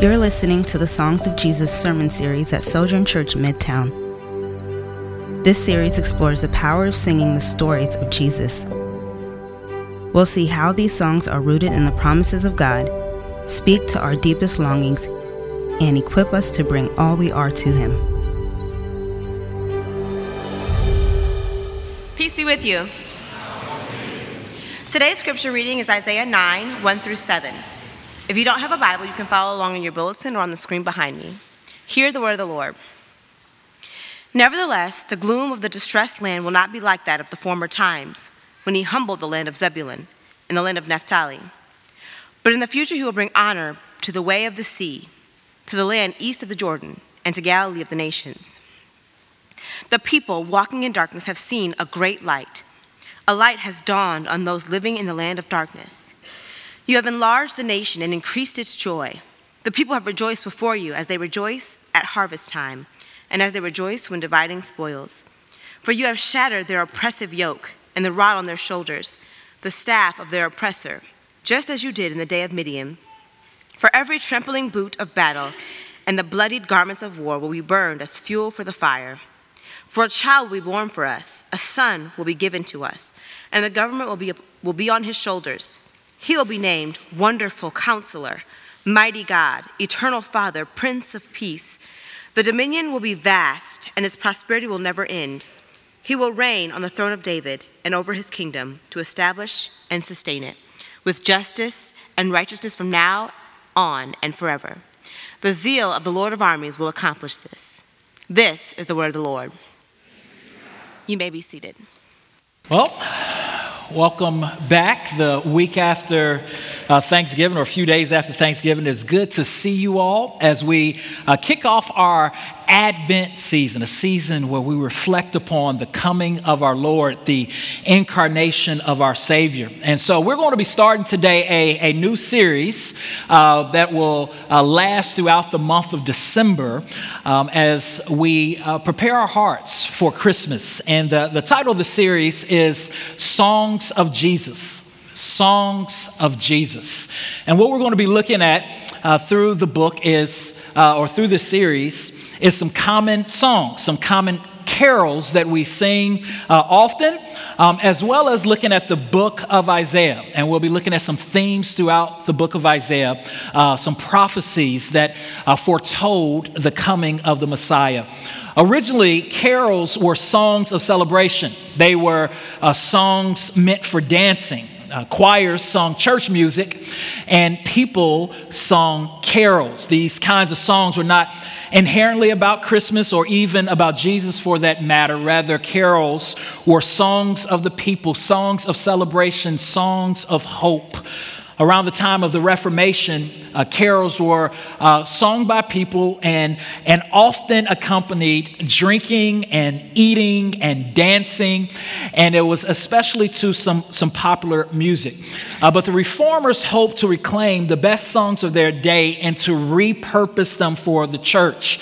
You're listening to the Songs of Jesus sermon series at Sojourn Church Midtown. This series explores the power of singing the stories of Jesus. We'll see how these songs are rooted in the promises of God, speak to our deepest longings, and equip us to bring all we are to Him. Peace be with you. Today's scripture reading is Isaiah 9 1 through 7. If you don't have a Bible, you can follow along in your bulletin or on the screen behind me. Hear the word of the Lord. Nevertheless, the gloom of the distressed land will not be like that of the former times, when he humbled the land of Zebulun and the land of Naphtali. But in the future, he will bring honor to the way of the sea, to the land east of the Jordan, and to Galilee of the nations. The people walking in darkness have seen a great light. A light has dawned on those living in the land of darkness. You have enlarged the nation and increased its joy. The people have rejoiced before you as they rejoice at harvest time, and as they rejoice when dividing spoils. For you have shattered their oppressive yoke and the rod on their shoulders, the staff of their oppressor, just as you did in the day of Midian. For every trampling boot of battle and the bloodied garments of war will be burned as fuel for the fire. For a child will be born for us, a son will be given to us, and the government will be, will be on his shoulders he will be named Wonderful Counselor, Mighty God, Eternal Father, Prince of Peace. The dominion will be vast, and its prosperity will never end. He will reign on the throne of David and over his kingdom to establish and sustain it with justice and righteousness from now on and forever. The zeal of the Lord of armies will accomplish this. This is the word of the Lord. You may be seated. Well, welcome back the week after uh, Thanksgiving or a few days after Thanksgiving. It's good to see you all as we uh, kick off our Advent season, a season where we reflect upon the coming of our Lord, the incarnation of our Savior. And so we're going to be starting today a, a new series uh, that will uh, last throughout the month of December um, as we uh, prepare our hearts for Christmas. And the title of the series is Songs of Jesus songs of Jesus. And what we're going to be looking at uh, through the book is, uh, or through this series, is some common songs, some common carols that we sing uh, often, um, as well as looking at the book of Isaiah. And we'll be looking at some themes throughout the book of Isaiah, uh, some prophecies that uh, foretold the coming of the Messiah. Originally, carols were songs of celebration, they were uh, songs meant for dancing. Uh, choirs sung church music and people sung carols. These kinds of songs were not inherently about Christmas or even about Jesus for that matter. Rather, carols were songs of the people, songs of celebration, songs of hope. Around the time of the Reformation, uh, carols were uh, sung by people and, and often accompanied drinking and eating and dancing, and it was especially to some, some popular music. Uh, but the reformers hoped to reclaim the best songs of their day and to repurpose them for the church.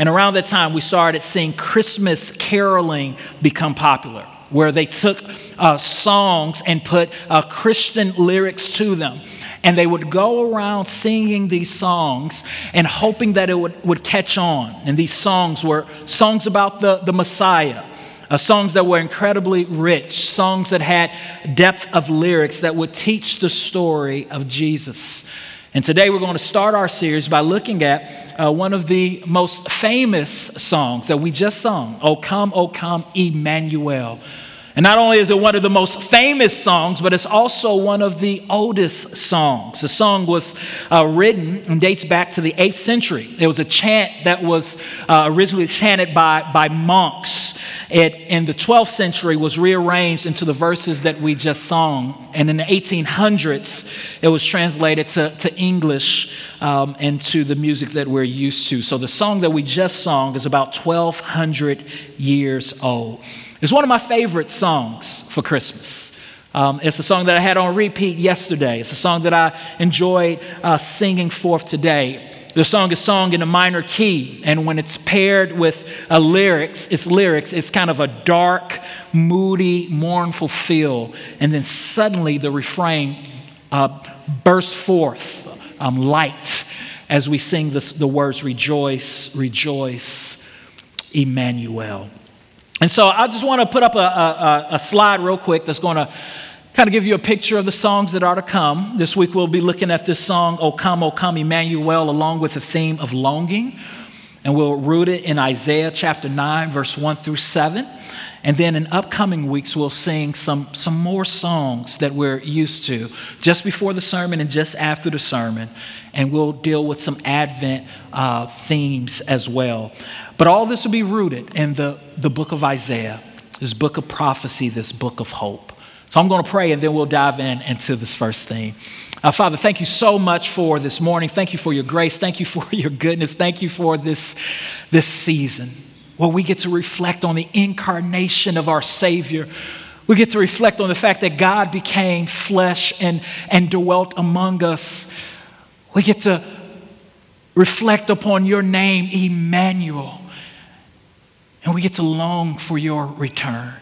And around that time, we started seeing Christmas caroling become popular where they took uh, songs and put uh, Christian lyrics to them. And they would go around singing these songs and hoping that it would, would catch on. And these songs were songs about the, the Messiah, uh, songs that were incredibly rich, songs that had depth of lyrics that would teach the story of Jesus. And today we're going to start our series by looking at uh, one of the most famous songs that we just sung, O Come, O Come, Emmanuel. And not only is it one of the most famous songs, but it's also one of the oldest songs. The song was uh, written and dates back to the 8th century. It was a chant that was uh, originally chanted by, by monks. It, in the 12th century, was rearranged into the verses that we just sung. And in the 1800s, it was translated to, to English um, and to the music that we're used to. So the song that we just sung is about 1,200 years old. It's one of my favorite songs for Christmas. Um, it's a song that I had on repeat yesterday. It's a song that I enjoyed uh, singing forth today. The song is sung in a minor key, and when it's paired with a lyrics, its lyrics, it's kind of a dark, moody, mournful feel. And then suddenly the refrain uh, bursts forth um, light as we sing this, the words rejoice, rejoice, Emmanuel. And so I just want to put up a, a, a slide real quick that's going to kind of give you a picture of the songs that are to come. This week we'll be looking at this song, O Come, O Come, Emmanuel, along with the theme of longing. And we'll root it in Isaiah chapter 9, verse 1 through 7. And then in upcoming weeks, we'll sing some, some more songs that we're used to just before the sermon and just after the sermon. And we'll deal with some Advent uh, themes as well. But all this will be rooted in the, the book of Isaiah, this book of prophecy, this book of hope. So I'm going to pray and then we'll dive in into this first theme. Uh, Father, thank you so much for this morning. Thank you for your grace. Thank you for your goodness. Thank you for this, this season where we get to reflect on the incarnation of our Savior. We get to reflect on the fact that God became flesh and, and dwelt among us. We get to reflect upon your name, Emmanuel. And we get to long for your return.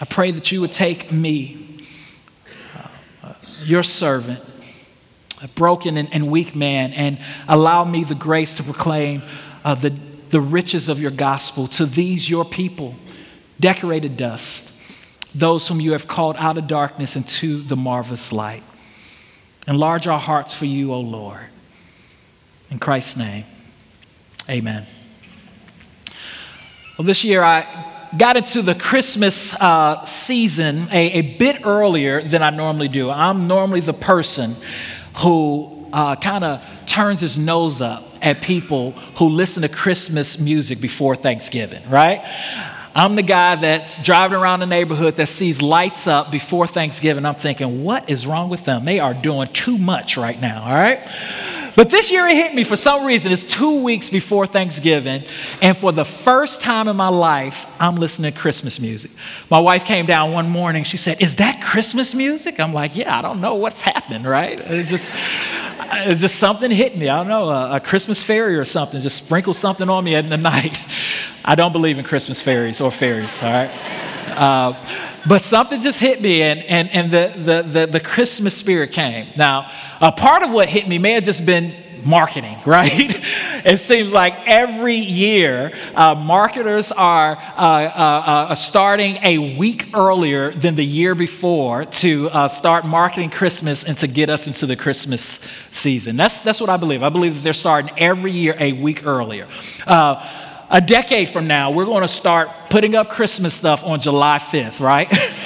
I pray that you would take me, uh, your servant, a broken and, and, weak man, and allow me the grace to proclaim uh, the the riches of your gospel to these your people, decorated dust, those whom you have called out of darkness into the marvelous light. Enlarge our hearts for you, O Lord. In Christ's name, amen. Well, this year I got into the Christmas uh, season a, a, bit earlier than I normally do. I'm normally the person who uh, kind of turns his nose up at people who listen to Christmas music before Thanksgiving, right? I'm the guy that's driving around the neighborhood that sees lights up before Thanksgiving. I'm thinking, what is wrong with them? They are doing too much right now, all right? But this year it hit me for some reason. It's two weeks before Thanksgiving, and for the first time in my life, I'm listening to Christmas music. My wife came down one morning. She said, Is that Christmas music? I'm like, Yeah, I don't know what's happened, right? It's just it's just something hit me. I don't know, a, a, Christmas fairy or something, just sprinkle something on me in the night. I don't believe in Christmas fairies or fairies, all right? Uh, but something just hit me, and, and, and the, the, the, the Christmas spirit came. Now, a part of what hit me may have just been marketing, right? it seems like every year uh, marketers are uh, uh, uh, starting a week earlier than the year before to uh, start marketing Christmas and to get us into the Christmas season. That's, that's what I believe. I believe that they're starting every year a week earlier. Uh, a decade from now, we're going to start putting up Christmas stuff on July 5th, right?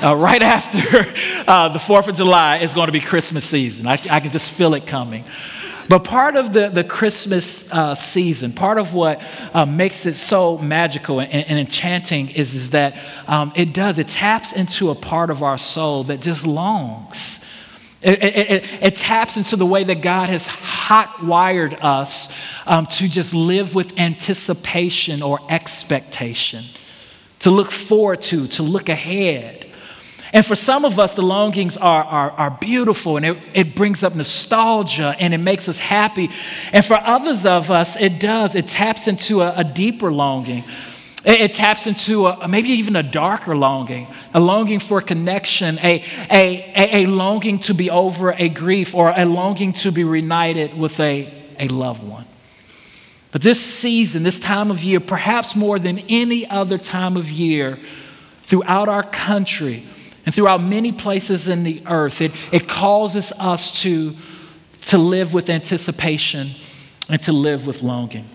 Uh, right after uh, the 4th of July is going to be Christmas season. I, I, can just feel it coming. But part of the, the Christmas uh, season, part of what uh, makes it so magical and, and enchanting is, is that um, it does, it taps into a part of our soul that just longs. It, it, it, it taps into the way that God has hot wired us um, to just live with anticipation or expectation, to look forward to, to look ahead. And for some of us, the longings are, are, are beautiful and it, it brings up nostalgia and it makes us happy. And for others of us, it does. It taps into a, a deeper longing. It, it taps into a, maybe even a darker longing, a longing for connection, a, a, a, a longing to be over a grief or a longing to be reunited with a, a loved one. But this season, this time of year, perhaps more than any other time of year throughout our country, and throughout many places in the earth, it, it causes us to, to live with anticipation and to live with longing.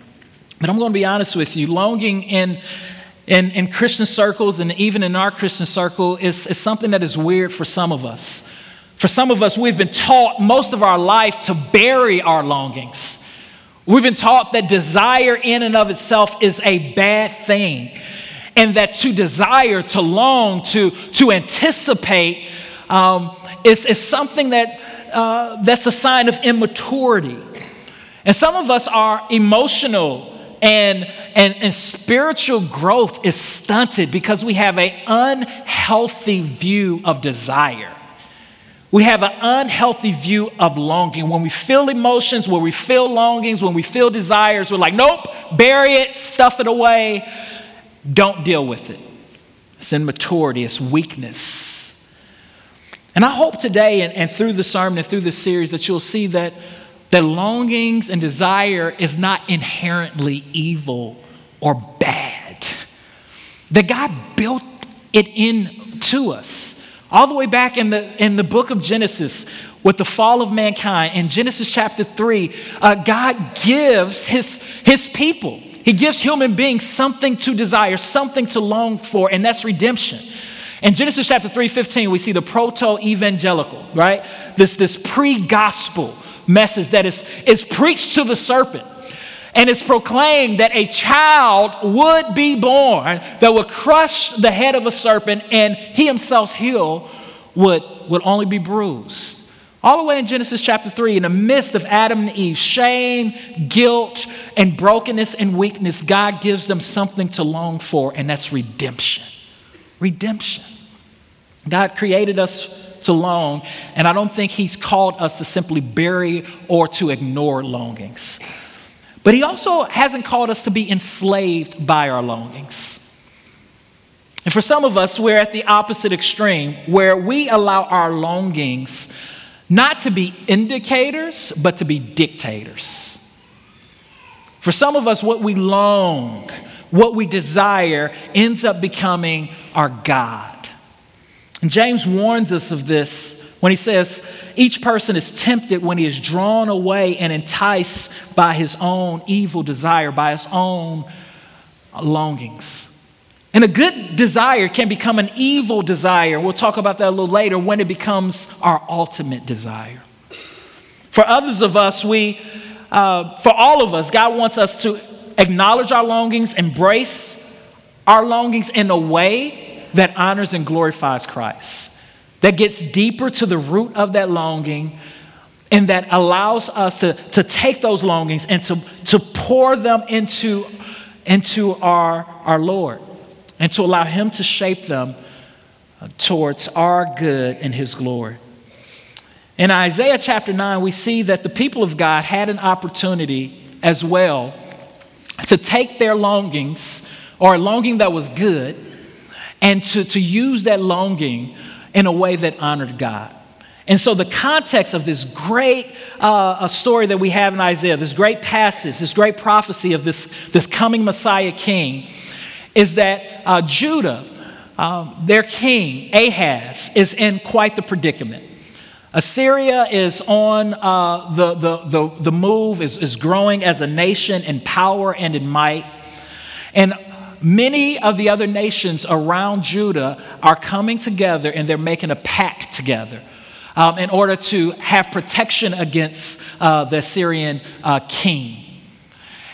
But I'm going to be honest with you longing in, in, in Christian circles and even in our Christian circle is, is something that is weird for some of us. For some of us, we've been taught most of our life to bury our longings. We've been taught that desire in and of itself is a bad thing and that to desire, to long, to, to anticipate um, is, is something that, uh, that's a sign of immaturity. And some of us are emotional and, and, and spiritual growth is stunted because we have an unhealthy view of desire. We have an unhealthy view of longing. When we feel emotions, when we feel longings, when we feel desires, we're like, nope, bury it, stuff it away. Don't deal with it. It's immaturity, it's weakness. And I hope today and, and through the sermon and through this series that you'll see that that longings and desire is not inherently evil or bad. That God built it into us. All the way back in the, in the book of Genesis, with the fall of mankind, in Genesis chapter 3, uh, God gives his, his people, He gives human beings something to desire, something to long for, and that's redemption. In Genesis chapter 3, 15, we see the protoevangelium, right? This, this pre gospel message that is, is preached to the serpent. And it's proclaimed that a child would be born that would crush the head of a serpent, and he himself's heel would, would only be bruised. All the way in Genesis chapter 3, in the midst of Adam and Eve, shame, guilt, and brokenness and weakness, God gives them something to long for, and that's redemption. Redemption. God created us to long, and I don't think He's called us to simply bury or to ignore longings. But He also hasn't called us to be enslaved by our longings. And for some of us, we're at the opposite extreme where we allow our longings not to be indicators, but to be dictators. For some of us, what we long, what we desire, ends up becoming our God. And James warns us of this when he says, Each person is tempted when he is drawn away and enticed by his own evil desire, by his own longings. And a good desire can become an evil desire. We'll talk about that a little later when it becomes our ultimate desire. For others of us, we, uh, for all of us, God wants us to acknowledge our longings, embrace our longings in a way that honors and glorifies Christ, that gets deeper to the root of that longing, and that allows us to, to take those longings and to, to pour them into, into our, our Lord and to allow Him to shape them towards our good and His glory. In Isaiah chapter 9, we see that the people of God had an opportunity as well to take their longings, or a longing that was good, and to, to use that longing in a way that honored God. And so, the context of this great uh, story that we have in Isaiah, this great passage, this great prophecy of this, this coming Messiah king, is that uh, Judah, um, their king, Ahaz, is in quite the predicament. Assyria is on uh, the, the, the, the move, is, is growing as a nation in power and in might. And Many of the other nations around Judah are coming together and they're making a pact together um, in order to have protection against uh, the Assyrian uh, king.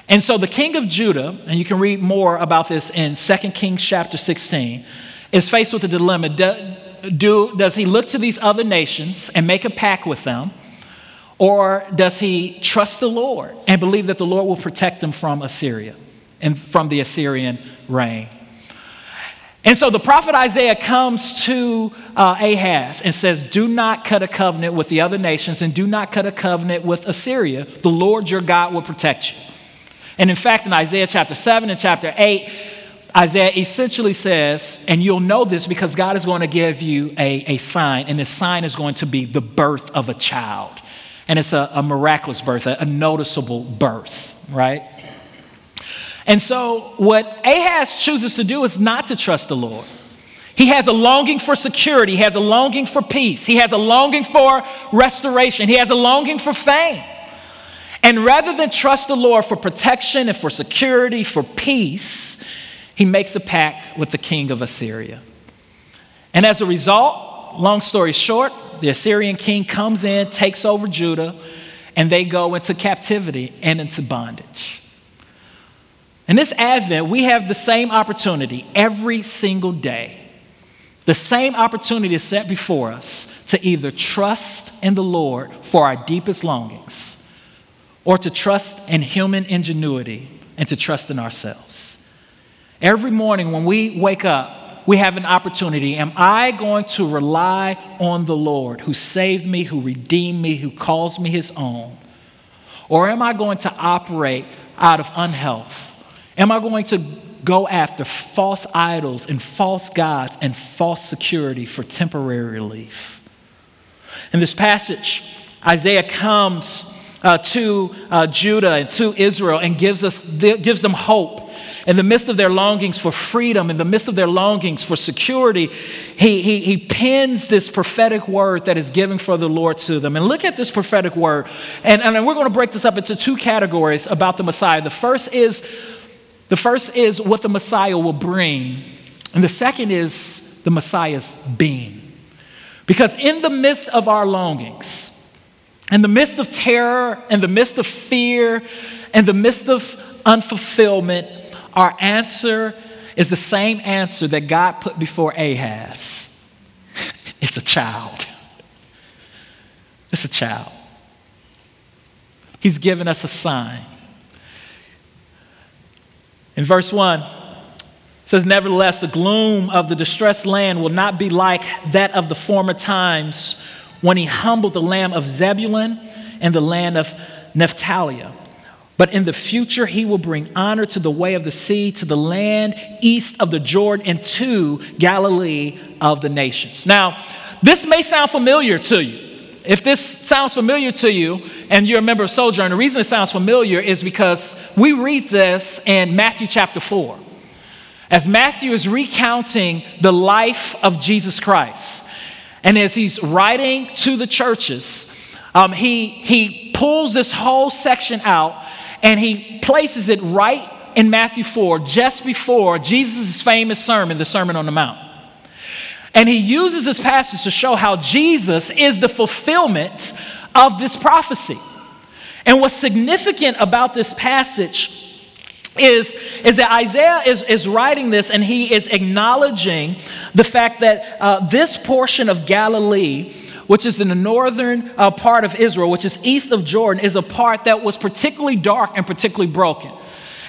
And so the king of Judah, and you can read more about this in 2 Kings chapter 16, is faced with a dilemma. Do, do, does he look to these other nations and make a pact with them? Or does he trust the Lord and believe that the Lord will protect them from Assyria and from the Assyrian reign. And so the prophet Isaiah comes to uh, Ahaz and says, Do not cut a covenant with the other nations and do not cut a covenant with Assyria. The Lord your God will protect you. And in fact, in Isaiah chapter 7 and chapter 8, Isaiah essentially says, and you'll know this because God is going to give you a, a sign, and this sign is going to be the birth of a child. And it's a, a miraculous birth, a, a noticeable birth, right? And so, what Ahaz chooses to do is not to trust the Lord. He has a longing for security, he has a longing for peace, he has a longing for restoration, he has a longing for fame. And rather than trust the Lord for protection and for security, for peace, he makes a pact with the king of Assyria. And as a result, long story short, the Assyrian king comes in, takes over Judah, and they go into captivity and into bondage. In this Advent, we have the same opportunity every single day. The same opportunity is set before us to either trust in the Lord for our deepest longings or to trust in human ingenuity and to trust in ourselves. Every morning when we wake up, we have an opportunity. Am I going to rely on the Lord who saved me, who redeemed me, who calls me his own? Or am I going to operate out of unhealth? Am I going to go after false idols and false gods and false security for temporary relief? In this passage, Isaiah comes uh, to uh, Judah and to Israel and gives, us, gives them hope. In the midst of their longings for freedom, in the midst of their longings for security, he, he, he pins this prophetic word that is given for the Lord to them. And look at this prophetic word. And, and we're going to break this up into two categories about the Messiah. The first is the first is what the Messiah will bring, and the second is the Messiah's being. Because in the midst of our longings, in the midst of terror, in the midst of fear, in the midst of unfulfillment, our answer is the same answer that God put before Ahaz it's a child. It's a child. He's given us a sign. In verse 1, says, Nevertheless, the gloom of the distressed land will not be like that of the former times when he humbled the land of Zebulun and the land of Naphtali. But in the future, he will bring honor to the way of the sea, to the land east of the Jordan, and to Galilee of the nations. Now, this may sound familiar to you. If this sounds familiar to you and you're a member of Sojourn, the reason it sounds familiar is because we read this in Matthew chapter 4. As Matthew is recounting the life of Jesus Christ, and as he's writing to the churches, um, he, he pulls this whole section out and he places it right in Matthew 4, just before Jesus' famous sermon, the Sermon on the Mount. And he uses this passage to show how Jesus is the fulfillment of this prophecy. And what's significant about this passage is, is that Isaiah is, is writing this and he is acknowledging the fact that uh, this portion of Galilee, which is in the northern uh, part of Israel, which is east of Jordan, is a part that was particularly dark and particularly broken.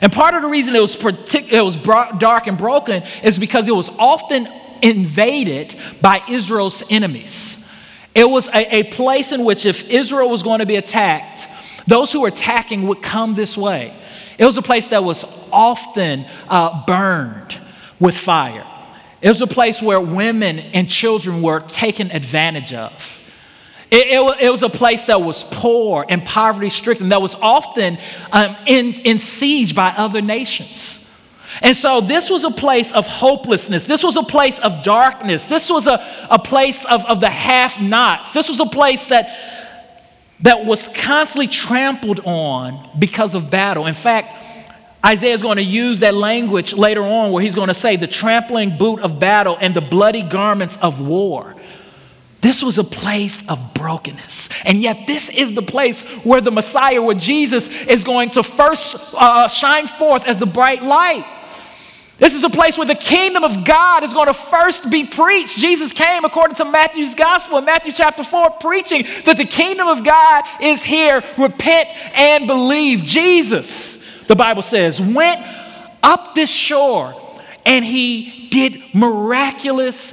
And part of the reason it was, partic- it was dark and broken is because it was often invaded by Israel's enemies. It was a, a place in which, if Israel was going to be attacked, those who were attacking would come this way. It was a place that was often uh, burned with fire. It was a place where women and children were taken advantage of. It, it, it was a place that was poor and poverty stricken, that was often um, in, in siege by other nations. And so this was a place of hopelessness. This was a place of darkness. This was a, a place of, of the half nots. This was a place that that was constantly trampled on because of battle. In fact, Isaiah is going to use that language later on where he's going to say the trampling boot of battle and the bloody garments of war. This was a place of brokenness. And yet, this is the place where the Messiah, where Jesus is going to first uh, shine forth as the bright light. This is a place where the kingdom of God is going to first be preached. Jesus came, according to Matthew's gospel in Matthew chapter 4, preaching that the kingdom of God is here. Repent and believe. Jesus, the Bible says, went up this shore and he did miraculous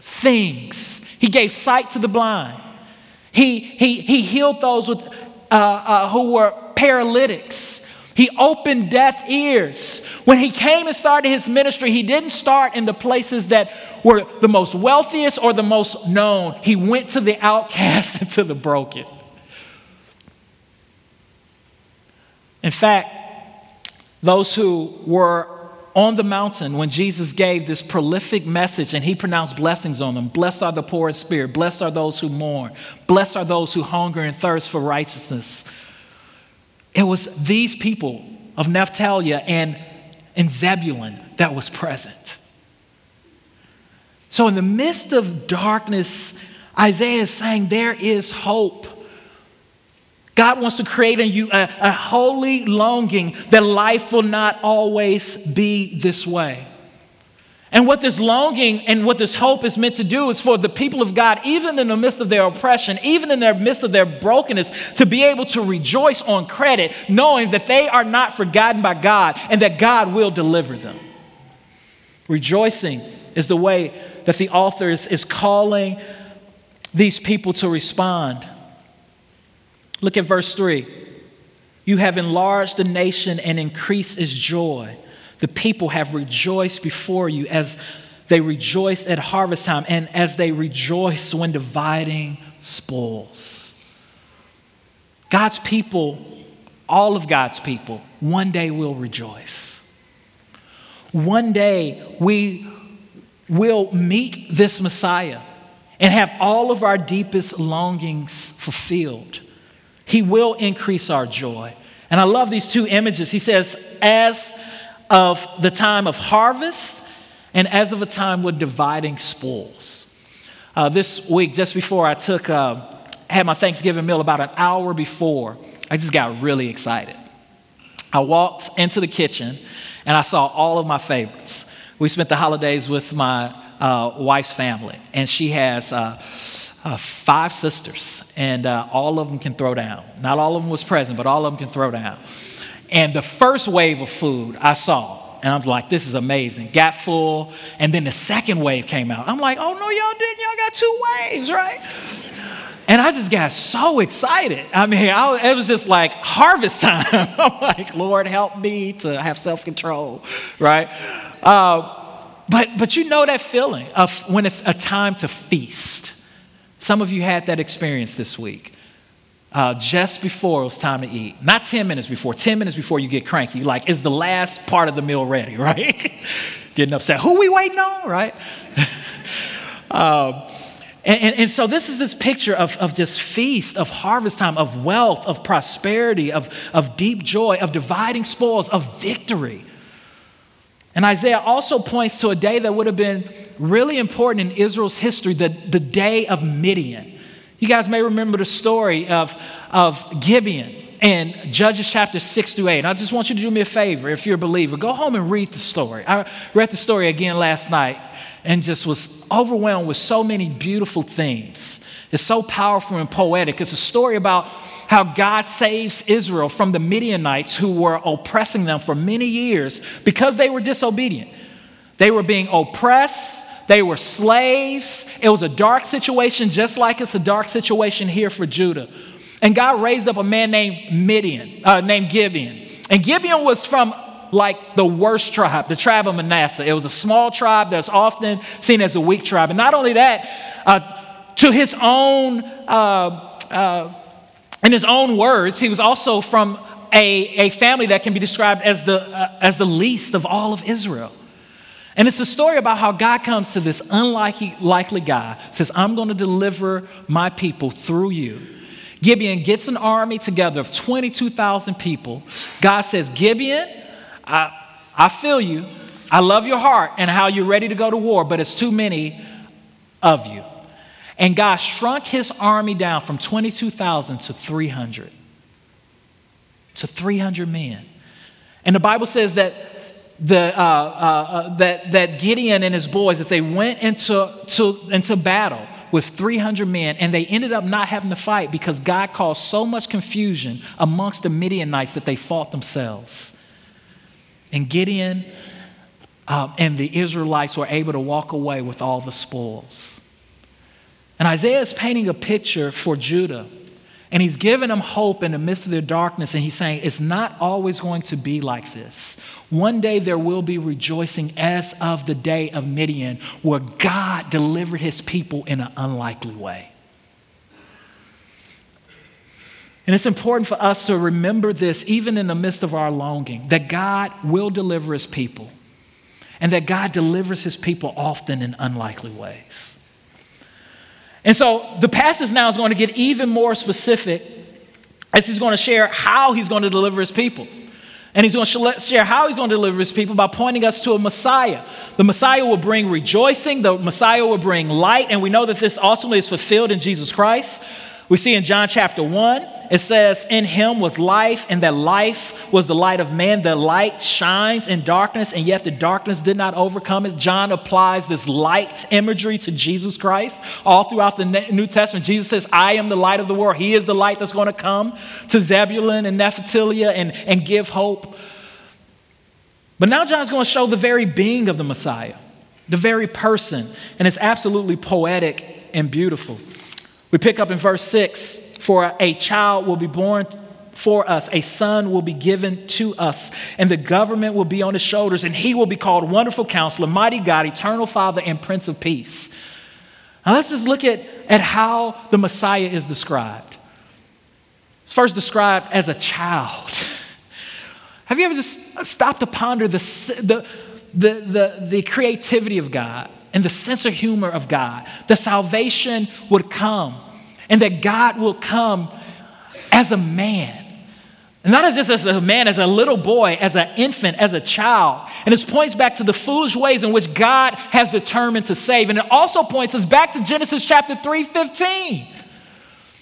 things. He gave sight to the blind, he, he, he healed those with, uh, uh, who were paralytics. He opened deaf ears. When he came and started his ministry, he didn't start in the places that were the most wealthiest or the most known. He went to the outcast and to the broken. In fact, those who were on the mountain when Jesus gave this prolific message and he pronounced blessings on them. Blessed are the poor in spirit. Blessed are those who mourn. Blessed are those who hunger and thirst for righteousness. It was these people of Naphtali and, and Zebulun that was present. So, in the midst of darkness, Isaiah is saying there is hope. God wants to create in you a, a holy longing that life will not always be this way. And what this longing and what this hope is meant to do is for the people of God, even in the midst of their oppression, even in the midst of their brokenness, to be able to rejoice on credit, knowing that they are not forgotten by God and that God will deliver them. Rejoicing is the way that the author is, is calling these people to respond. Look at verse 3. You have enlarged the nation and increased its joy. The people have rejoiced before you as they rejoice at harvest time and as they rejoice when dividing spoils. God's people, all of God's people, one day will rejoice. One day we will meet this Messiah and have all of our deepest longings fulfilled. He will increase our joy. And I love these two images. He says, as of the time of harvest and as of a time when dividing spoils. Uh, this week, just before I took, uh, had my Thanksgiving meal, about an hour before, I just got really excited. I walked into the kitchen and I saw all of my favorites. We spent the holidays with my uh, wife's family, and she has uh, uh, five sisters, and uh, all of them can throw down. Not all of them was present, but all of them can throw down. And the first wave of food I saw, and I was like, this is amazing. Got full, and then the second wave came out. I'm like, oh no, y'all didn't. Y'all got two waves, right? And I just got so excited. I mean, I, it was just like harvest time. I'm like, Lord, help me to have self control, right? Uh, but, but you know that feeling of when it's a time to feast. Some of you had that experience this week. Uh, just before it was time to eat. Not 10 minutes before, 10 minutes before you get cranky. Like, is the last part of the meal ready, right? Getting upset. Who we waiting on, right? um, and, and, and, so this is this picture of, of just feast, of harvest time, of wealth, of prosperity, of, of deep joy, of dividing spoils, of victory. And Isaiah also points to a day that would have been really important in Israel's history, the, the day of Midian. You guys may remember the story of, of Gideon in Judges chapter 6 through 8. And I just want you to do me a favor if you're a believer. Go home and read the story. I read the story again last night and just was overwhelmed with so many beautiful themes. It's so powerful and poetic. It's a story about how God saves Israel from the Midianites who were oppressing them for many years because they were disobedient. They were being oppressed they were slaves. It was a dark situation, just like it's a dark situation here for Judah. And God raised up a man named Midian, uh, named Gideon. And Gideon was from like the worst tribe, the tribe of Manasseh. It was a small tribe that's often seen as a weak tribe. And not only that, uh, to his own, uh, uh in his own words, he was also from a, a family that can be described as the, uh, as the least of all of Israel. And it's a story about how God comes to this unlikely likely guy, says, I'm going to deliver my people through you. Gideon gets an army together of 22,000 people. God says, Gideon, I, I feel you. I love your heart and how you're ready to go to war, but it's too many of you. And God shrunk his army down from 22,000 to 300. To 300 men. And the Bible says that the, uh, uh, uh, that, that Gideon and his boys, that they went into, to, into battle with 300 men, and they ended up not having to fight because God caused so much confusion amongst the Midianites that they fought themselves. And Gideon um, and the Israelites were able to walk away with all the spoils. And Isaiah is painting a picture for Judah. And he's giving them hope in the midst of their darkness. And he's saying, it's not always going to be like this. One day there will be rejoicing as of the day of Midian, where God delivered his people in an unlikely way. And it's important for us to remember this even in the midst of our longing that God will deliver his people and that God delivers his people often in unlikely ways. And so the passage now is going to get even more specific as he's going to share how he's going to deliver his people. And he's going to share how he's going to deliver his people by pointing us to a Messiah. The Messiah will bring rejoicing, the Messiah will bring light, and we know that this ultimately is fulfilled in Jesus Christ. We see in John chapter 1, it says, In him was life, and that life was the light of man. The light shines in darkness, and yet the darkness did not overcome it. John applies this light imagery to Jesus Christ all throughout the New Testament. Jesus says, I am the light of the world. He is the light that's going to come to Zebulun and Naphtali and, and give hope. But now John's going to show the very being of the Messiah, the very person, and it's absolutely poetic and beautiful. We pick up in verse 6 For a child will be born for us, a son will be given to us, and the government will be on his shoulders, and he will be called Wonderful Counselor, Mighty God, Eternal Father, and Prince of Peace. Now let's just look at, at how the Messiah is described. It's first described as a child. Have you ever just stopped to ponder the, the, the, the, the creativity of God and the sense of humor of God? The salvation would come and that God will come as a man. And not as just as a man, as a little boy, as an infant, as a child. And this points back to the foolish ways in which God has determined to save. And it also points us back to Genesis chapter 3 15.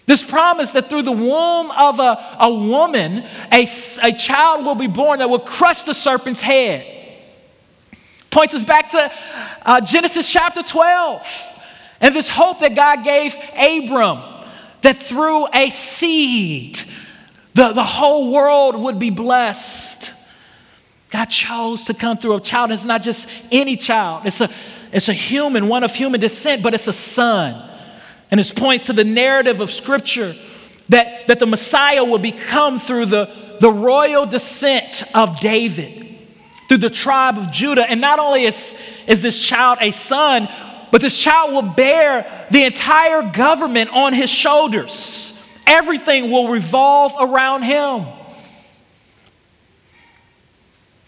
This promise that through the womb of a, a woman, a, a child will be born that will crush the serpent's head. Points us back to uh, Genesis chapter 12 and this hope that God gave Abram that through a seed, the, the whole world would be blessed. God chose to come through a child. And it's not just any child, it's a, it's a human, one of human descent, but it's a son. And this points to the narrative of Scripture that, that the Messiah will become through the, the royal descent of David, through the tribe of Judah. And not only is, is this child a son, but this child will bear the entire government on his shoulders. Everything will revolve around him.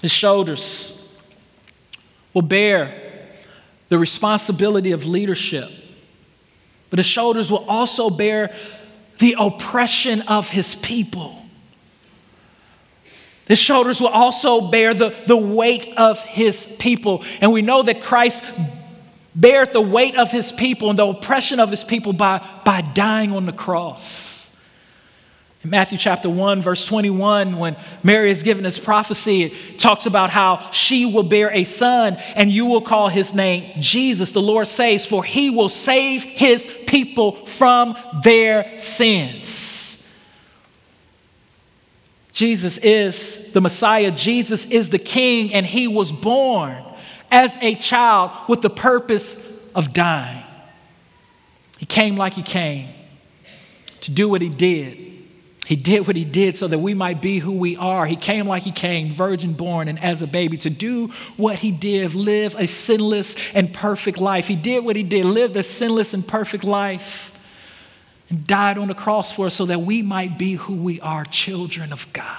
His shoulders will bear the responsibility of leadership but his shoulders will also bear the oppression of his people. His shoulders will also bear the, the weight of his people. And we know that Christ bared the weight of his people and the oppression of his people by, by dying on the cross. In Matthew chapter 1, verse 21, when Mary is given this prophecy, it talks about how she will bear a son and you will call his name Jesus. The Lord says, For he will save his people from their sins. Jesus is the Messiah, Jesus is the King, and he was born as a child with the purpose of dying. He came like he came to do what he did he did what he did so that we might be who we are. He came like he came, virgin born, and as a baby to do what he did, live a sinless and perfect life. He did what he did, lived a sinless and perfect life, and died on the cross for us so that we might be who we are, children of God.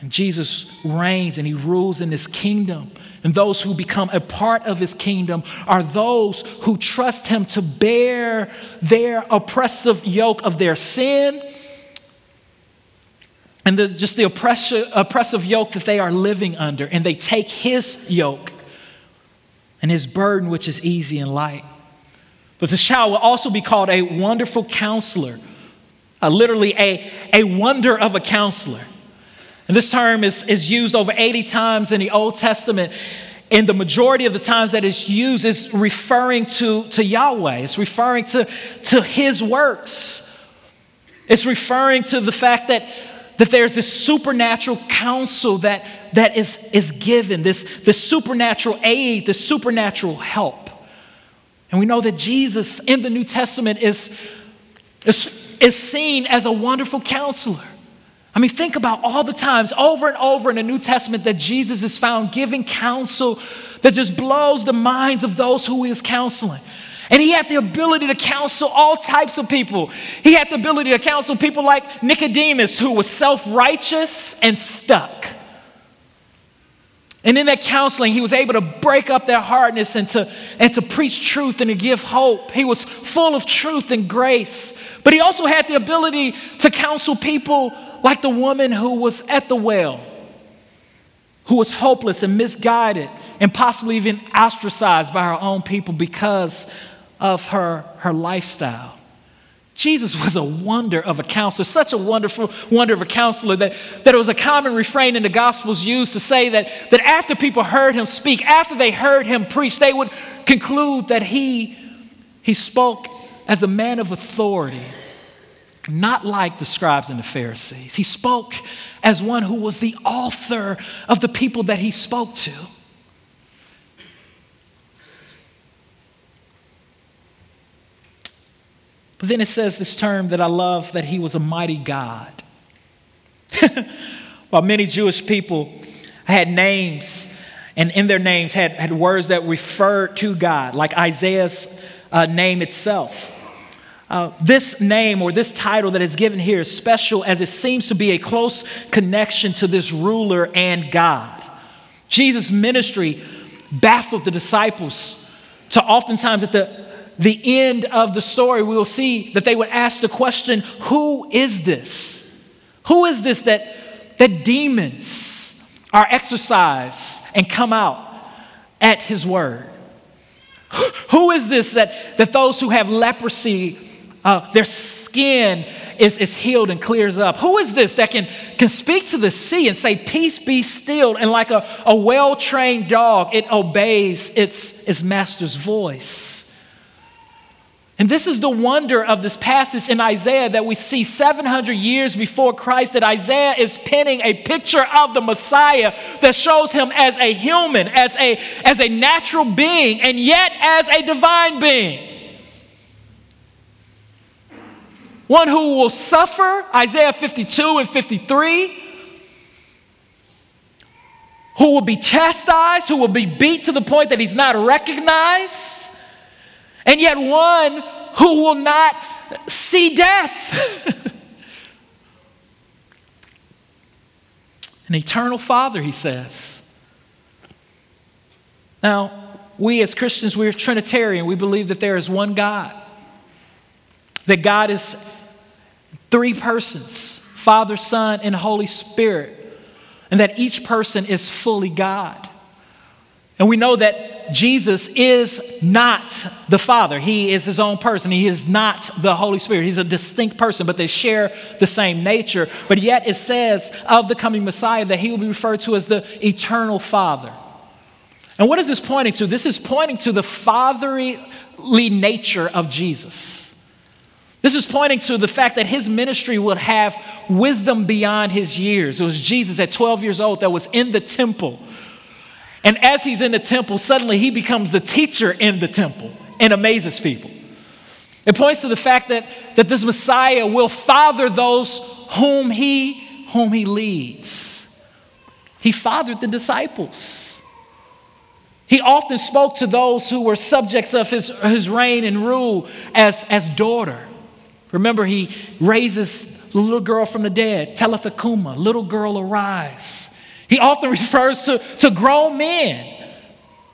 And Jesus reigns and he rules in his kingdom. And those who become a part of his kingdom are those who trust him to bear their oppressive yoke of their sin and the, just the oppressive, oppressive yoke that they are living under. And they take his yoke and his burden, which is easy and light. But the child will also be called a wonderful counselor, uh, literally a, a wonder of a counselor. And this term is, is used over 80 times in the Old Testament. And the majority of the times that it's used is referring to, to Yahweh, it's referring to, to His works. It's referring to the fact that, that there's this supernatural counsel that, that is, is given, this, this supernatural aid, this supernatural help. And we know that Jesus in the New Testament is, is, is seen as a wonderful counselor. I mean, think about all the times over and over in the New Testament that Jesus is found giving counsel that just blows the minds of those who he is counseling. And he had the ability to counsel all types of people. He had the ability to counsel people like Nicodemus, who was self righteous and stuck. And in that counseling, he was able to break up their hardness and to, and to preach truth and to give hope. He was full of truth and grace. But he also had the ability to counsel people like the woman who was at the well, who was hopeless and misguided and possibly even ostracized by her own people because of her, her lifestyle. Jesus was a wonder of a counselor, such a wonderful wonder of a counselor that, that it was a common refrain in the Gospels used to say that, that after people heard him speak, after they heard him preach, they would conclude that he, he spoke as a man of authority not like the scribes and the Pharisees. He spoke as one who was the author of the people that he spoke to. But then it says this term that I love that he was a mighty God. While many Jewish people had names, and in their names had, had words that referred to God, like Isaiah's uh, name itself. Uh, this name or this title that is given here is special as it seems to be a close connection to this ruler and God. Jesus' ministry baffled the disciples to oftentimes at the, the end of the story, we will see that they would ask the question Who is this? Who is this that, that demons are exorcised and come out at his word? Who is this that, that those who have leprosy uh, their skin is, is healed and clears up. Who is this that can, can speak to the sea and say, Peace be still? And like a, a well trained dog, it obeys its, its master's voice. And this is the wonder of this passage in Isaiah that we see 700 years before Christ, that Isaiah is penning a picture of the Messiah that shows him as a human, as a, as a natural being, and yet as a divine being. One who will suffer, Isaiah 52 and 53, who will be chastised, who will be beat to the point that he's not recognized, and yet one who will not see death. An eternal Father, he says. Now, we as Christians, we're Trinitarian. We believe that there is one God, that God is Three persons Father, Son, and Holy Spirit. And that each person is fully God. And we know that Jesus is not the Father. He is his own person. He is not the Holy Spirit. He's a distinct person, but they share the same nature. But yet it says of the coming Messiah that he will be referred to as the eternal Father. And what is this pointing to? This is pointing to the fatherly nature of Jesus. This is pointing to the fact that his ministry would have wisdom beyond his years. It was Jesus at 12 years old that was in the temple. And as he's in the temple, suddenly he becomes the teacher in the temple and amazes people. It points to the fact that, that this Messiah will father those whom he, whom he leads. He fathered the disciples. He often spoke to those who were subjects of his, his reign and rule as, as daughter. Remember, he raises the little girl from the dead, Talitha Cumi, little girl arise. He often refers to, to grown men,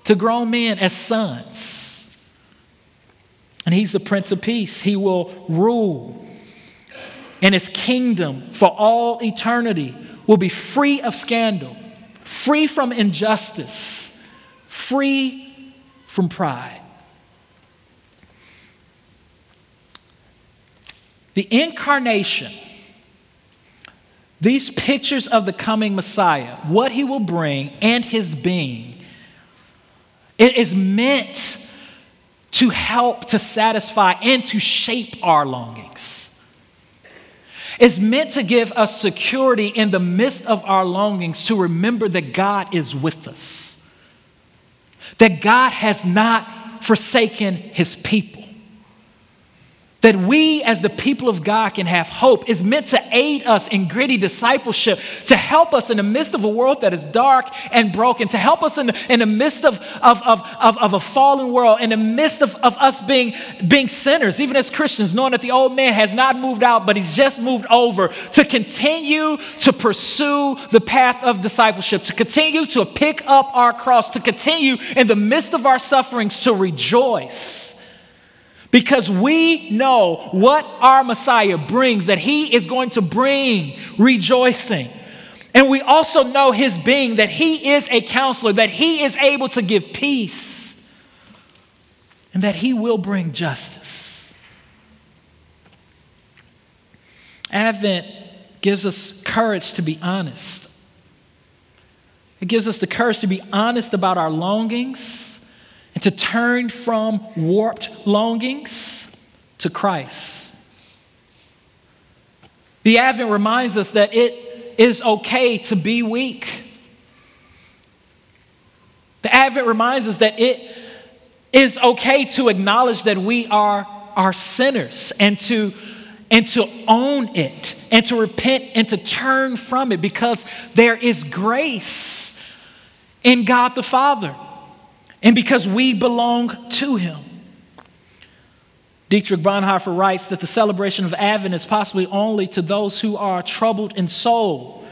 to grown men as sons. And he's the Prince of Peace. He will rule. And his kingdom for all eternity will be free of scandal, free from injustice, free from pride. The incarnation, these pictures of the coming Messiah, what he will bring, and his being, it is meant to help to satisfy and to shape our longings. It's meant to give us security in the midst of our longings to remember that God is with us, that God has not forsaken his people that we as the people of God can have hope is meant to aid us in gritty discipleship, to help us in the midst of a world that is dark and broken, to help us in the, in the midst of, of, of, of, of a fallen world, in the midst of, of us being, being sinners, even as Christians, knowing that the old man has not moved out, but he's just moved over, to continue to pursue the path of discipleship, to continue to pick up our cross, to continue in the midst of our sufferings to rejoice because we know what our Messiah brings, that he is going to bring rejoicing. And we also know his being, that he is a counselor, that he is able to give peace, and that he will bring justice. Advent gives us courage to be honest. It gives us the courage to be honest about our longings and to turn from warped longings to Christ. The Advent reminds us that it is okay to be weak. The Advent reminds us that it is okay to acknowledge that we are, are sinners and to, and to own it and to repent and to turn from it because there is grace in God the Father and because we belong to Him. Dietrich Bonhoeffer writes that the celebration of Advent is possibly only to those who are troubled in soul,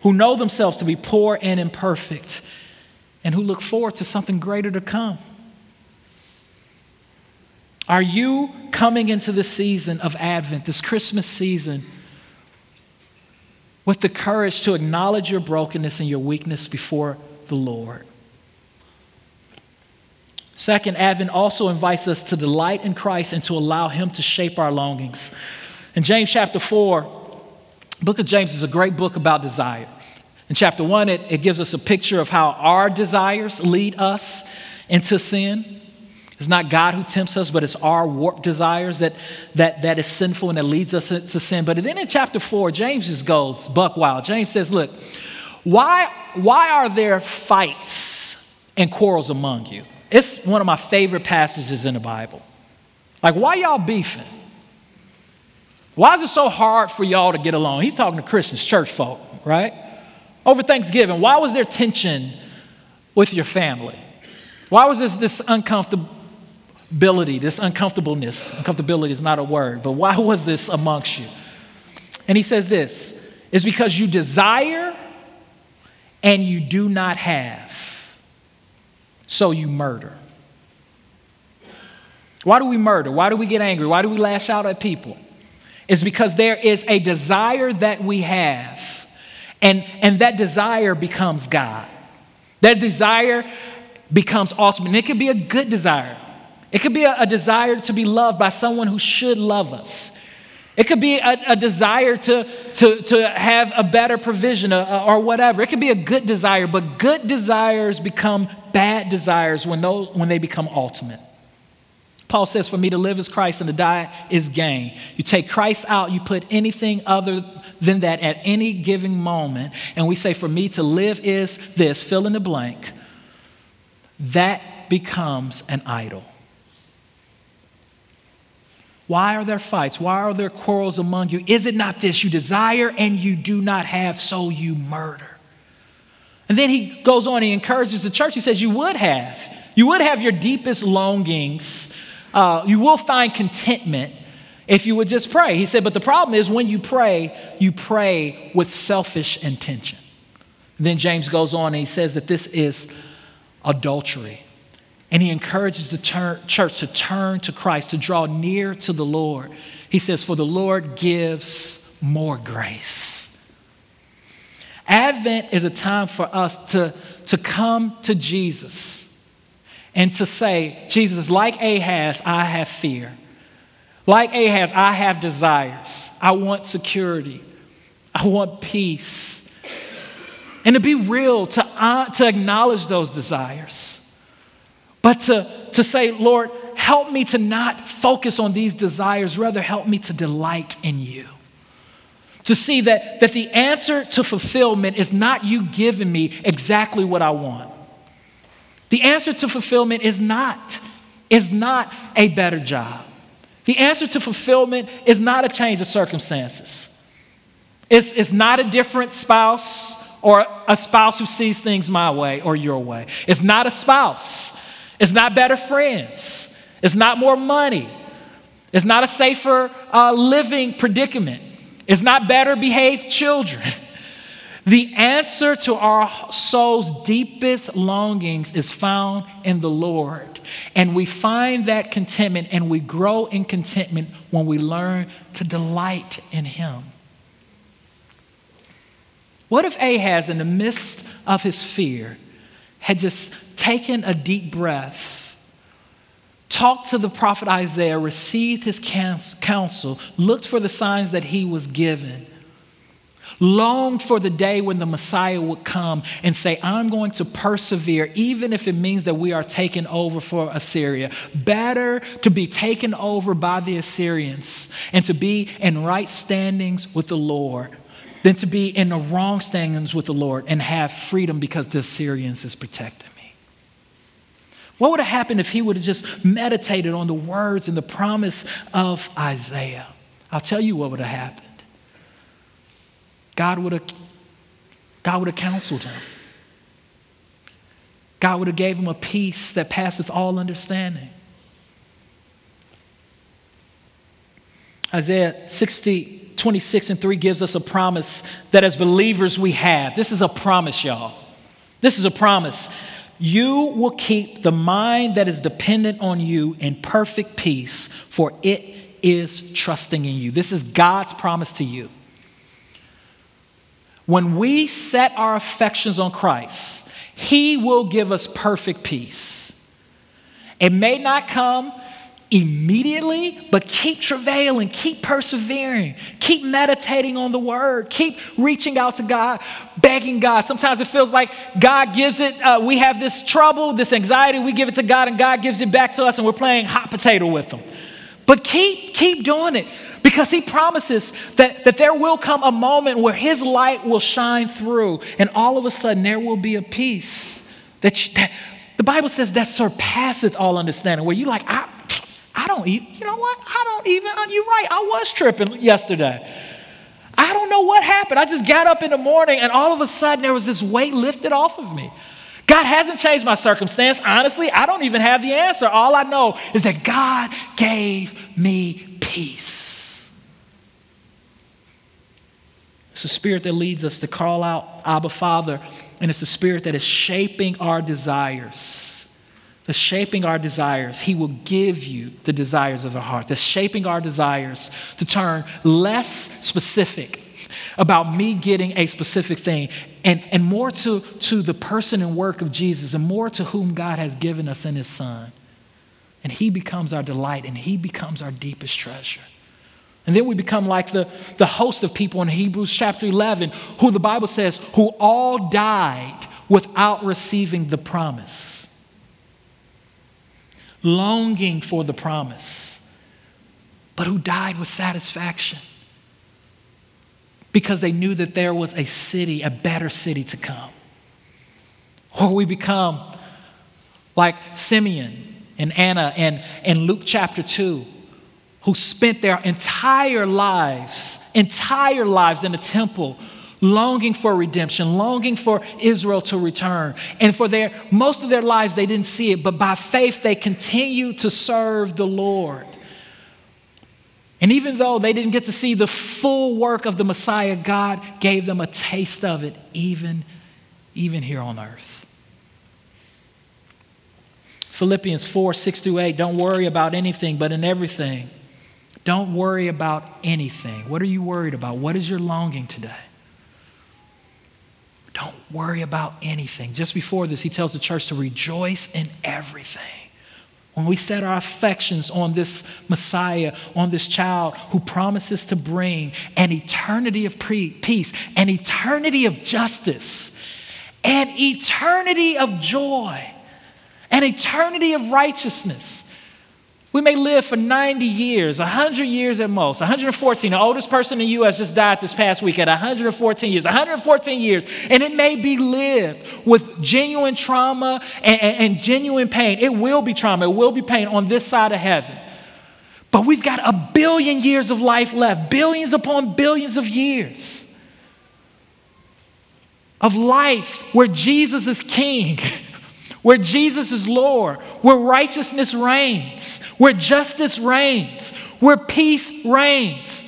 who know themselves to be poor and imperfect, and who look forward to something greater to come. Are you coming into the season of Advent, this Christmas season, with the courage to acknowledge your brokenness and your weakness before the Lord? Second, Advent also invites us to delight in Christ and to allow Him to shape our longings. In James chapter 4, book of James is a great book about desire. In chapter 1, it, it gives us a picture of how our desires lead us into sin. It's not God who tempts us, but it's our warped desires that, that, that is sinful and that leads us to sin. But then in chapter 4, James just goes buck wild. James says, Look, why, why are there fights and quarrels among you? It's one of my favorite passages in the Bible. Like, why y'all beefing? Why is it so hard for y'all to get along? He's talking to Christians, church folk, right? Over Thanksgiving, why was there tension with your family? Why was this, this uncomfortability, this uncomfortableness? Uncomfortability is not a word, but why was this amongst you? And he says this it's because you desire and you do not have so you murder. Why do we murder? Why do we get angry? Why do we lash out at people? It's because there is a desire that we have, and, and that desire becomes God. That desire becomes ultimate. And it could be a good desire. It could be a, a desire to be loved by someone who should love us. It could be a, a desire to, to, to have a better provision or, whatever. It could be a good desire, but good desires become bad desires when, those, when they become ultimate. Paul says, For me to live is Christ and to die is gain. You take Christ out, you put anything other than that at any given moment, and we say, For me to live is this, fill in the blank. That becomes an idol. Why are there fights? Why are there quarrels among you? Is it not this? You desire and you do not have, so you murder. And then he goes on, he encourages the church. He says, You would have. You would have your deepest longings. Uh, you will find contentment if you would just pray. He said, But the problem is when you pray, you pray with selfish intention. And then James goes on and he says that this is adultery. And he encourages the church to turn to Christ, to draw near to the Lord. He says, For the Lord gives more grace. Advent is a time for us to, to come to Jesus and to say, Jesus, like Ahaz, I have fear. Like Ahaz, I have desires. I want security. I want peace. And to be real, to, uh, to acknowledge those desires but to, to say, Lord, help me to not focus on these desires, rather, help me to delight in you. To see that, that the answer to fulfillment is not you giving me exactly what I want. The answer to fulfillment is not, is not a better job. The answer to fulfillment is not a change of circumstances. It's, it's not a different spouse or a spouse who sees things my way or your way. It's not a spouse. It's not better friends. It's not more money. It's not a safer uh, living predicament. It's not better behaved children. The answer to our soul's deepest longings is found in the Lord. And we find that contentment and we grow in contentment when we learn to delight in Him. What if Ahaz, in the midst of his fear, had just taken a deep breath, talked to the prophet Isaiah, received his counsel, looked for the signs that he was given, longed for the day when the Messiah would come and say, I'm going to persevere, even if it means that we are taken over for Assyria. Better to be taken over by the Assyrians and to be in right standings with the Lord than to be in the wrong standings with the Lord and have freedom because the Assyrians is protected. What would have happened if he would have just meditated on the words and the promise of Isaiah? I'll tell you what would have happened. God would have, God would have counseled him. God would have gave him a peace that passeth all understanding. Isaiah 60, 26 and 3 gives us a promise that as believers we have. This is a promise, y'all. This is a promise. You will keep the mind that is dependent on you in perfect peace, for it is trusting in you. This is God's promise to you. When we set our affections on Christ, He will give us perfect peace. It may not come immediately, but keep travailing, keep persevering, keep meditating on the word, keep reaching out to God, begging God. Sometimes it feels like God gives it, uh, we have this trouble, this anxiety, we give it to God, and God gives it back to us, and we're playing hot potato with Him. But keep, keep doing it because He promises that, that there will come a moment where His light will shine through, and all of a sudden there will be a peace that, you, that the Bible says that surpasseth all understanding, where you're like, I don't even, you know what? I don't even, uh, you're right, I was tripping yesterday. I don't know what happened. I just got up in the morning and all of a sudden there was this weight lifted off of me. God hasn't changed my circumstance. Honestly, I don't even have the answer. All I know is that God gave me peace. It's the spirit that leads us to call out Abba Father, and it's the spirit that is shaping our desires shaping our desires, He will give you the desires of the heart. The shaping our desires to turn less specific about me getting a specific thing and, and more to, to the person and work of Jesus and more to whom God has given us in His Son. And He becomes our delight and He becomes our deepest treasure. And then we become like the, the host of people in Hebrews chapter 11, who the Bible says, who all died without receiving the promise longing for the promise, but who died with satisfaction because they knew that there was a city, a better city to come. Or we become like Simeon and Anna and, and Luke chapter 2, who spent their entire lives, entire lives in the temple longing for redemption, longing for Israel to return. And for their most of their lives they didn't see it, but by faith they continued to serve the Lord. And even though they didn't get to see the full work of the Messiah, God gave them a taste of it even, even here on earth. Philippians 4 6 to 8, don't worry about anything, but in everything. Don't worry about anything. What are you worried about? What is your longing today? Don't worry about anything. Just before this, he tells the church to rejoice in everything. When we set our affections on this Messiah, on this child who promises to bring an eternity of peace, an eternity of justice, an eternity of joy, an eternity of righteousness, we may live for 90 years, 100 years at most, 114. The oldest person in the U.S. just died this past week at 114 years, 114 years. And it may be lived with genuine trauma and, and, and genuine pain. It will be trauma, it will be pain on this side of heaven. But we've got a billion years of life left, billions upon billions of years of life where Jesus is king, where Jesus is Lord, where righteousness reigns where justice reigns, where peace reigns,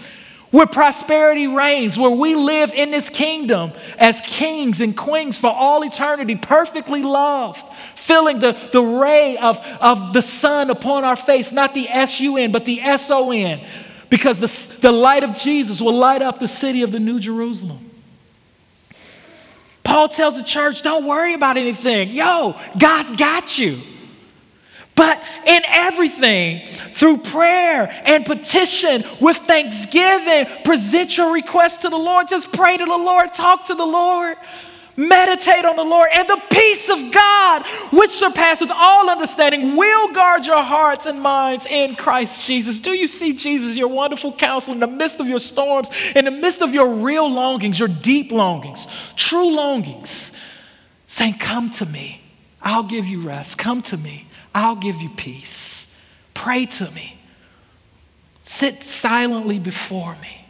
where prosperity reigns, where we live in this kingdom as kings and queens for all eternity, perfectly loved, feeling the, the ray of, of the sun upon our face, not the S U N, but the S O N, because the, the light of Jesus will light up the city of the New Jerusalem. Paul tells the church, don't worry about anything. Yo, God's got you. But in everything, through prayer and petition, with thanksgiving, present your request to the Lord. Just pray to the Lord, talk to the Lord, meditate on the Lord, and the peace of God, which surpasses all understanding, will guard your hearts and minds in Christ Jesus. Do you see Jesus, your wonderful counselor, in the midst of your storms, in the midst of your real longings, your deep longings, true longings, saying, Come to me, I'll give you rest. Come to me. I'll give you peace. Pray to me. Sit silently before me.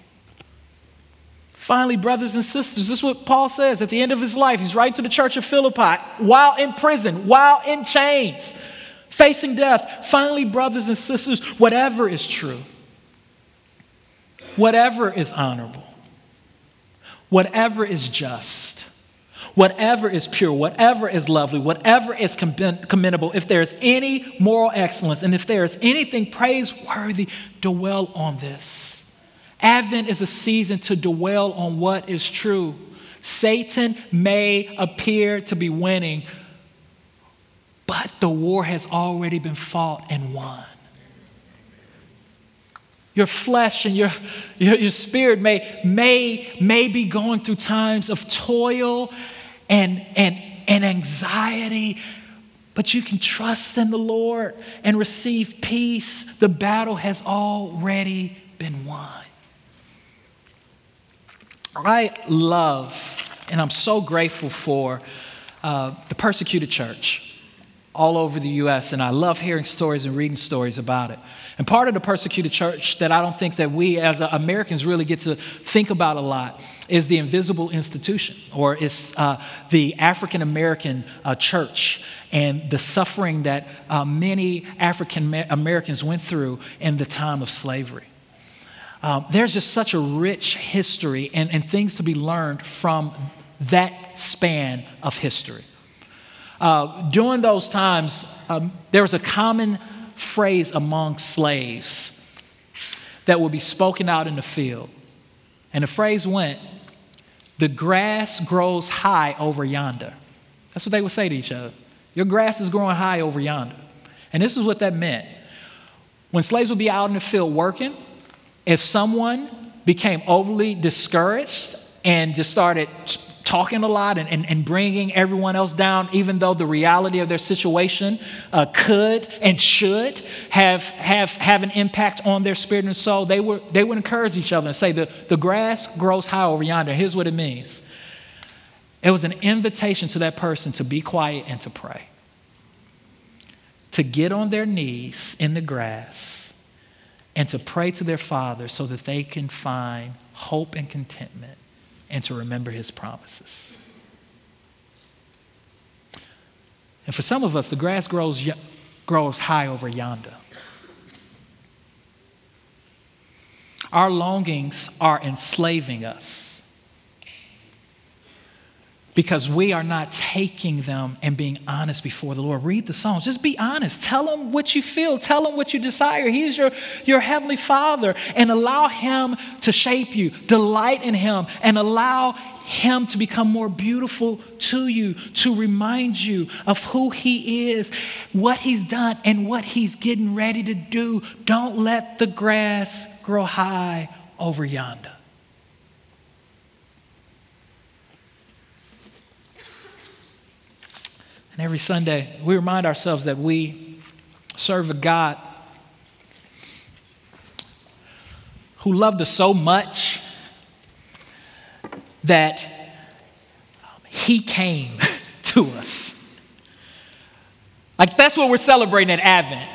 Finally, brothers and sisters, this is what Paul says at the end of his life. He's writing to the church of Philippi while in prison, while in chains, facing death. Finally, brothers and sisters, whatever is true, whatever is honorable, whatever is just, whatever is pure, whatever is lovely, whatever is commendable, if there is any moral excellence, and if there is anything praiseworthy, dwell on this. Advent is a season to dwell on what is true. Satan may appear to be winning, but the war has already been fought and won. Your flesh and your, your, your, spirit may, may, may be going through times of toil and, and, and anxiety, but you can trust in the Lord and receive peace. The battle has already been won. I love and I'm so grateful for uh, the persecuted church all over the U.S., and I love hearing stories and reading stories about it. And part of the persecuted church that I don't think that we as Americans really get to think about a lot is the invisible institution, or it's uh, the African American uh, church and the suffering that uh, many African Americans went through in the time of slavery. Um, there's just such a rich history and, and things to be learned from that span of history. Uh, during those times, um, there was a common phrase among slaves that would be spoken out in the field. And the phrase went, The grass grows high over yonder. That's what they would say to each other. Your grass is growing high over yonder. And this is what that meant. When slaves would be out in the field working, if someone became overly discouraged and just started talking a lot and, and, and, bringing everyone else down, even though the reality of their situation uh, could and should have, have, have an impact on their spirit. And soul, they, were, they would encourage each other and say, the, the grass grows high over yonder. Here's what it means. It was an invitation to that person to be quiet and to pray, to get on their knees in the grass and to pray to their Father so that they can find hope and contentment and to remember his promises. And for some of us, the grass grows, grows high over yonder. Our longings are enslaving us because we are not taking them and being honest before the Lord. Read the Psalms. Just be honest. Tell him what you feel. Tell him what you desire. He's your, your heavenly Father. And allow him to shape you. Delight in him and allow him to become more beautiful to you, to remind you of who he is, what he's done, and what he's getting ready to do. Don't let the grass grow high over yonder. And every Sunday, we remind ourselves that we serve a God who loved us so much that he came to us. Like, that's what we're celebrating at Advent.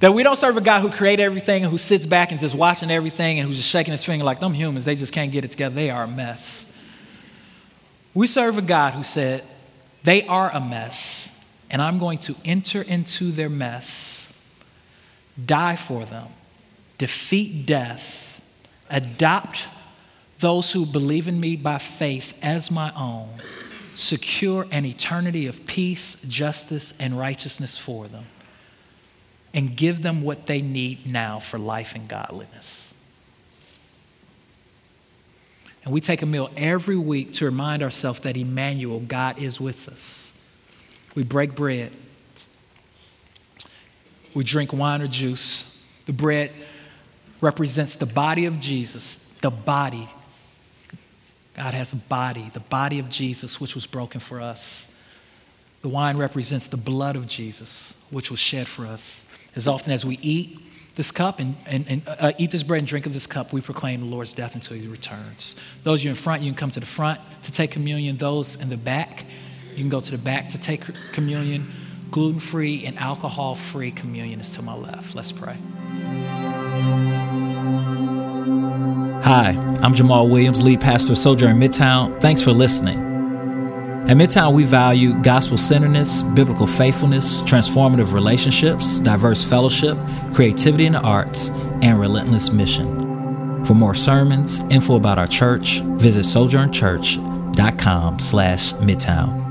That we don't serve a God who created everything and who sits back and just watching everything and who's just shaking his finger like them humans, they just can't get it together. They are a mess. We serve a God who said, they are a mess, and I'm going to enter into their mess, die for them, defeat death, adopt those who believe in me by faith as my own, secure an eternity of peace, justice, and righteousness for them, and give them what they need now for life and godliness. And we take a meal every week to remind ourselves that Emmanuel, God is with us. We break bread. We drink wine or juice. The bread represents the body of Jesus, the body. God has a body, the body of Jesus, which was broken for us. The wine represents the blood of Jesus, which was shed for us. As often as we eat, this cup and, and, and uh, eat this bread and drink of this cup, we proclaim the Lord's death until he returns. Those of you in front, you can come to the front to take communion. Those in the back, you can go to the back to take communion. Gluten free and alcohol free communion is to my left. Let's pray. Hi, I'm Jamaal Williams, lead pastor of Sojourn Midtown. Thanks for listening. At Midtown, we value gospel centeredness, biblical faithfulness, transformative relationships, diverse fellowship, creativity in the arts, and relentless mission. For more sermons, info about our church, visit sojournchurch.com slash midtown.